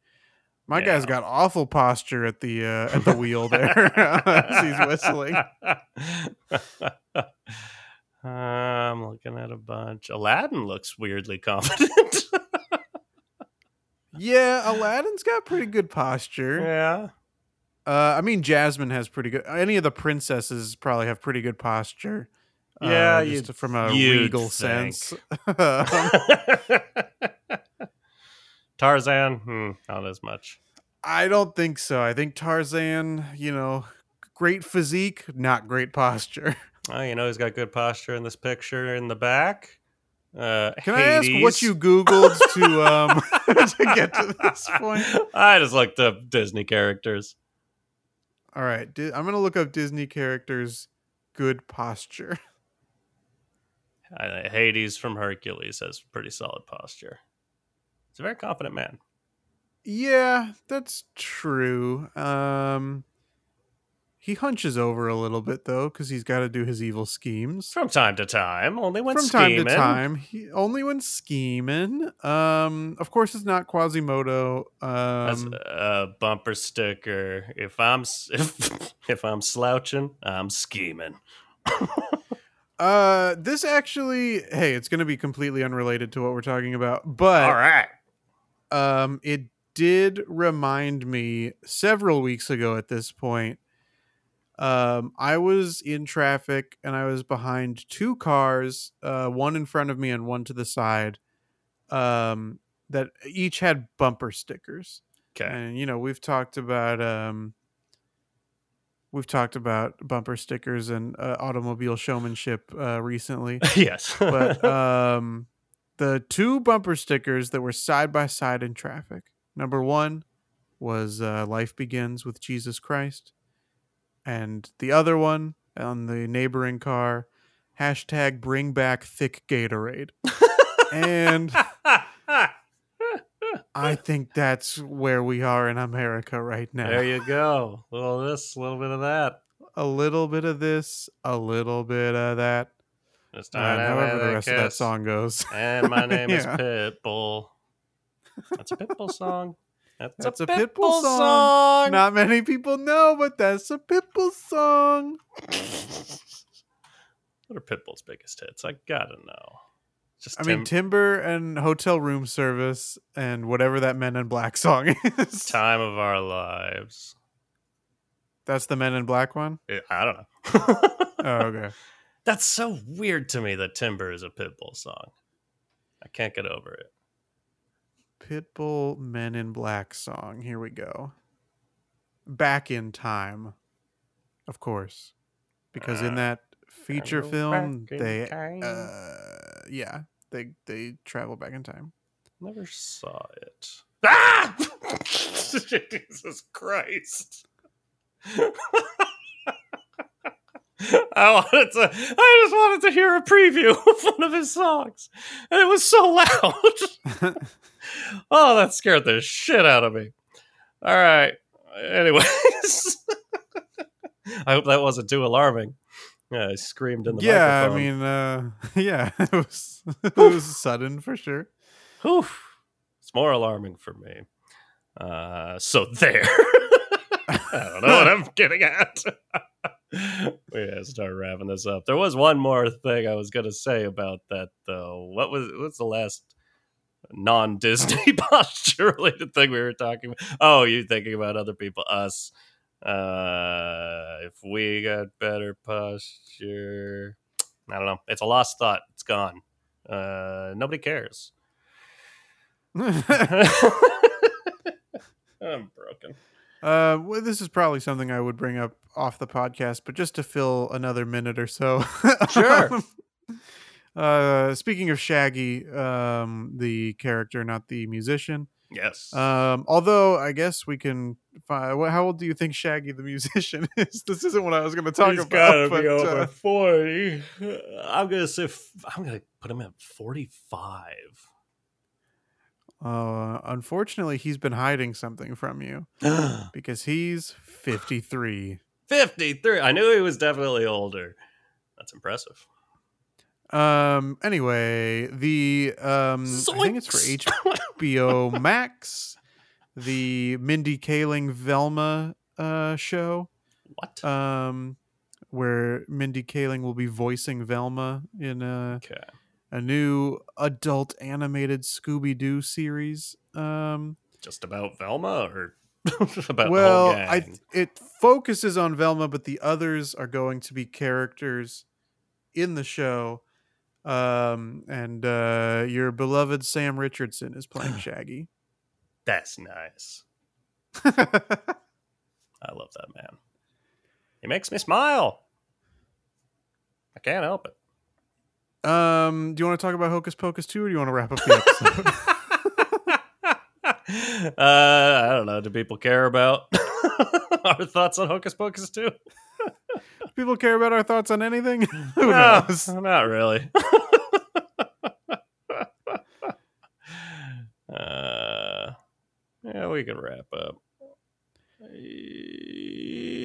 my guy's got awful posture at the uh, at the wheel there as he's whistling. I'm looking at a bunch. Aladdin looks weirdly confident. Yeah, Aladdin's got pretty good posture. yeah. Uh, I mean, Jasmine has pretty good. Any of the princesses probably have pretty good posture. uh, Yeah, just you'd- from a regal think. sense. Tarzan, hmm, not as much. I don't think so. I think Tarzan, you know, great physique, not great posture. Oh, you know, he's got good posture in this picture in the back. Uh, Can I ask what you googled to um to get to this point? I just looked up Disney characters. All right, I'm gonna look up Disney characters good posture. Hades from Hercules has pretty solid posture. He's a very confident man. Yeah, that's true. Um He hunches over a little bit though, because he's got to do his evil schemes From time to time, only when from time scheming. to time. He only when scheming. Um, of course, it's not Quasimodo. Um, a bumper sticker. If I'm if, if I'm slouching, I'm scheming. uh, this actually, hey, it's going to be completely unrelated to what we're talking about, but All right. Um, it did remind me several weeks ago at this point. Um, I was in traffic and I was behind two cars, uh, one in front of me and one to the side, um, that each had bumper stickers. Okay. And you know, we've talked about um, we've talked about bumper stickers and uh, automobile showmanship uh, recently yes. but um the two bumper stickers that were side by side in traffic number one was uh, life begins with jesus christ and the other one on the neighboring car hashtag bring back thick gatorade and i think that's where we are in america right now there you go. A little of this, a little bit of that. a little bit of this a little bit of that Just and however the rest of that song goes And my name is Yeah. Pitbull. That's a Pitbull song. That's, That's a, a Pitbull, Pitbull song. song. Not many people know, but that's a Pitbull song. what are Pitbull's biggest hits? I gotta know. Just I mean, Timber and Hotel Room Service and whatever that Men in Black song is. time of our lives. That's the Men in Black one? I don't know. Oh, okay. That's so weird to me that Timber is a Pitbull song. I can't get over it. Pitbull Men in Black song. Here we go. Back in Time. Of course. Because in Uh, that feature film, they time. uh yeah, they they travel back in time. Never saw it. Ah! Jesus Christ. I wanted to I just wanted to hear a preview of one of his songs. And it was so loud. oh, that scared the shit out of me. All right. Anyways. I hope that wasn't too alarming. Yeah, I screamed in the yeah, I mean, uh, yeah, it was it was sudden for sure. Whew. It's more alarming for me. Uh, so there. I don't know what I'm getting at. we gotta start wrapping this up. There was one more thing I was gonna say about that though. What was what's the last non-Disney posture related thing we were talking about? Oh, you thinking about other people, us. Uh if we got better posture. I don't know. It's a lost thought. It's gone. Uh nobody cares. I'm broken. Uh, well, this is probably something I would bring up off the podcast, but just to fill another minute or so. Sure. Uh, speaking of Shaggy, um, the character, not the musician. Yes. Um, although I guess we can. Find, how old do you think Shaggy the musician is? This isn't what I was going to talk He's about. gotta but, be over uh, forty. I'm gonna say f- I'm gonna put him at forty-five. Uh, unfortunately, he's been hiding something from you because he's fifty-three. Fifty-three. I knew he was definitely older. That's impressive. Um. Anyway, the um, I think it's for HBO Max, the Mindy Kaling Velma uh show. what? Um, where Mindy Kaling will be voicing Velma in a okay. A new adult animated Scooby Doo series. Um. Just about Velma or about well, I it focuses on Velma, but the others are going to be characters in the show. Um, and uh, your beloved Sam Richardson is playing Shaggy. That's nice. I love that man. He makes me smile. I can't help it. Um, do you want to talk about Hocus Pocus 2 or do you want to wrap up the episode? uh, I don't know. Do people care about our thoughts on Hocus Pocus 2? People care about our thoughts on anything? Who No, knows? not really. uh, yeah, we can wrap up.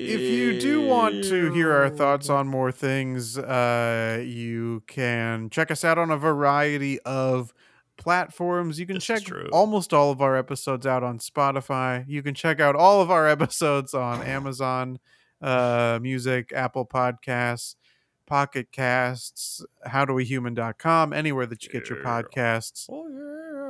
If you do want to hear our thoughts on more things, uh, you can check us out on a variety of platforms. You can This check almost all of our episodes out on Spotify. You can check out all of our episodes on Amazon uh, Music, Apple Podcasts, Pocket Casts, howdowehuman.com, anywhere that you get your podcasts. Oh yeah.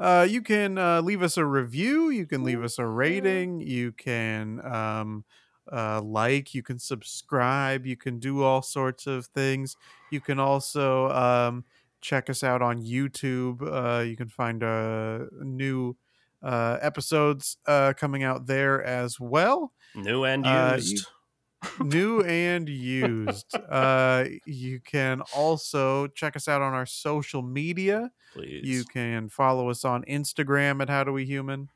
Uh, you can uh, leave us a review. You can leave us a rating. You can um, uh, like. You can subscribe. You can do all sorts of things. You can also um, check us out on YouTube. Uh, you can find uh, new uh, episodes uh, coming out there as well New and used. New and used. Uh, you can also check us out on our social media. please. You can follow us on Instagram at How Do We Human.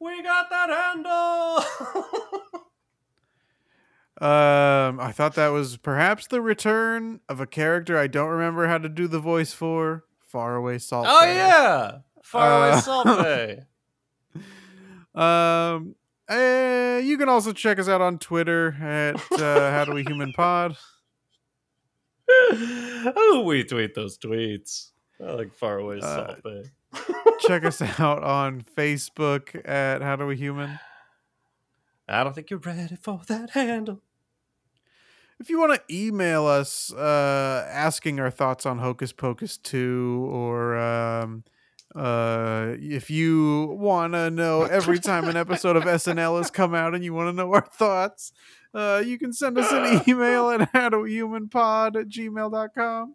We got that handle. Um, I thought that was perhaps the return of a character I don't remember how to do the voice for. Faraway Salt. oh Bae. yeah. Faraway Uh, Salt Bae. Um, eh, you can also check us out on Twitter at uh, How Do We Human Pod. oh, we tweet those tweets. I like Faraway Uh, Salt Bae. Check us out on Facebook at How Do We Human. I don't think you're ready for that handle. If you want to email us uh, asking our thoughts on Hocus Pocus 2, or um, uh, if you want to know every time an episode of SNL has come out and you want to know our thoughts, uh, you can send us an email at howdohumanpod at gmail.com.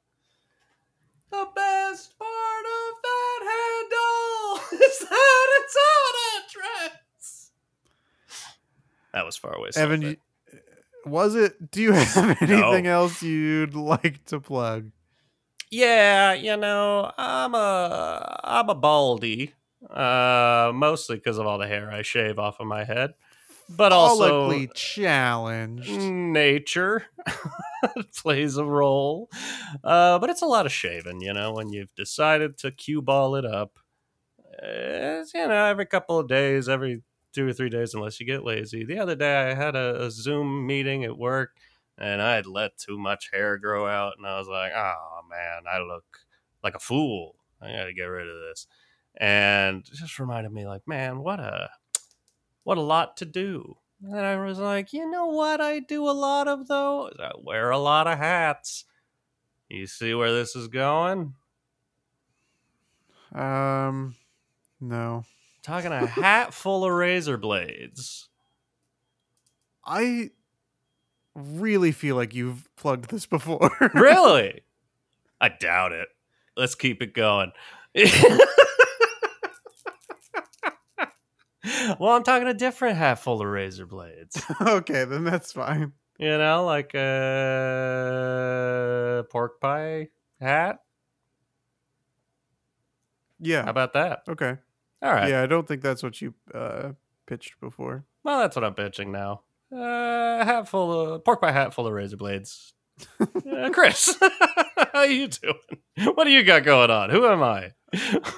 The best part of that handle is that it's on a dress. That was far away. Evan, was it? Do you have anything else you'd like to plug? Yeah, you know, I'm a I'm a baldy, uh, mostly because of all the hair I shave off of my head, but also challenged. nature plays a role. Uh, but it's a lot of shaving, you know, when you've decided to cue ball it up. It's, you know, every couple of days, every two or three days, unless you get lazy. The other day, I had a, a Zoom meeting at work, and I had let too much hair grow out, and I was like, oh man, I look like a fool. I got to get rid of this. And it just reminded me, like, man, what a what a lot to do. And I was like, you know what I do a lot of though? I wear a lot of hats. You see where this is going? Um, no. Talking a hat full of razor blades. I really feel like you've plugged this before. Really? I doubt it. Let's keep it going. well, I'm talking a different hat full of razor blades. okay, then that's fine. You know, like a pork pie hat. Yeah. How about that? Okay. All right. Yeah, I don't think that's what you uh pitched before. Well, that's what I'm pitching now. Uh, a hat full of pork pie hat full of razor blades. Uh, Chris, how you doing? What do you got going on? Who am I?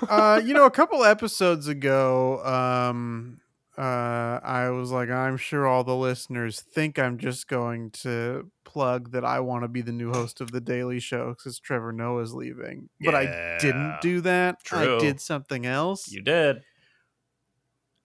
uh, you know, a couple episodes ago, um, uh, I was like, I'm sure all the listeners think I'm just going to plug that I want to be the new host of the Daily Show because Trevor Noah's leaving, but I didn't do that. True. I did something else. you did.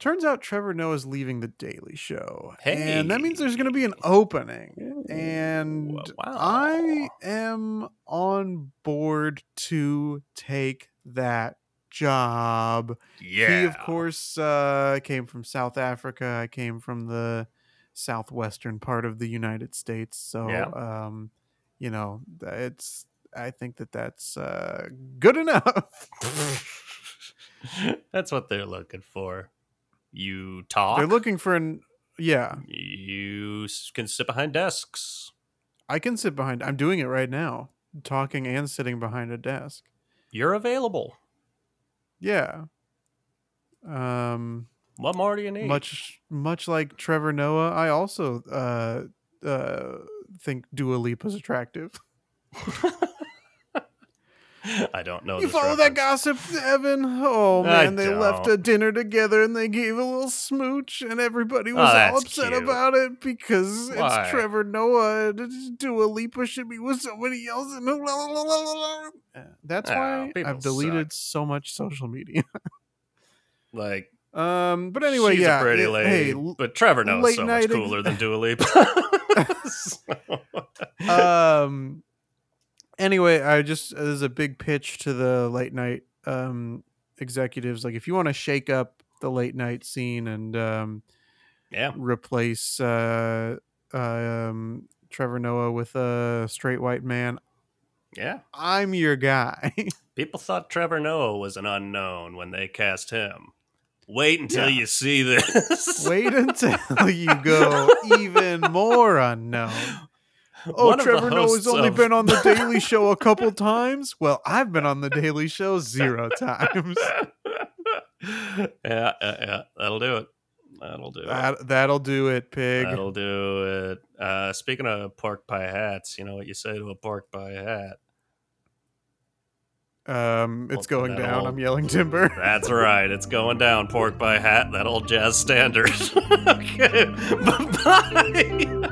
Turns out Trevor Noah's leaving the Daily Show, and that means there's going to be an opening. And wow. I am on board to take that job. Yeah. He, of course, uh, came from South Africa. I came from the southwestern part of the United States. So, Yeah. um, you know, it's. I think that that's uh, good enough. that's what they're looking for. You talk. They're looking for an. Yeah, You can sit behind desks. I can sit behind. I'm doing it right now, talking and sitting behind a desk. You're available. Yeah. Um. What more do you need? much much like Trevor Noah, I also uh uh think Dua Lipa's attractive. I don't know. You this follow that gossip, Evan? Oh I man, they left don't. a dinner together and they gave a little smooch, and everybody Oh, was all upset cute. about it because Why? it's Trevor Noah. and Dua Lipa should be with somebody else. And Uh, That's Oh, why I've deleted so much social media. Like, um, but anyway, she's yeah. a pretty it- lady, hey, but Trevor knows late so night much ex- cooler than Dua Lipa. So- um anyway i just there's a big pitch to the late night um executives like if you want to shake up the late night scene and um yeah, replace uh um trevor noah with a straight white man yeah. i'm your guy People thought Trevor Noah was an unknown when they cast him. Wait until Yeah. you see this. wait until you go even more unknown Oh, One of the Trevor Noah's only of- been on the Daily Show a couple times. Well, I've been on the Daily Show zero times. yeah, yeah, yeah. That'll do it. That'll do it. That that'll do it, pig. That'll do it. Uh, speaking of pork pie hats, you know what you say to a pork pie hat? Um, it's Well, going down. old- I'm yelling timber. That's right. It's going down. Pork pie hat. That old jazz standard. okay. Bye.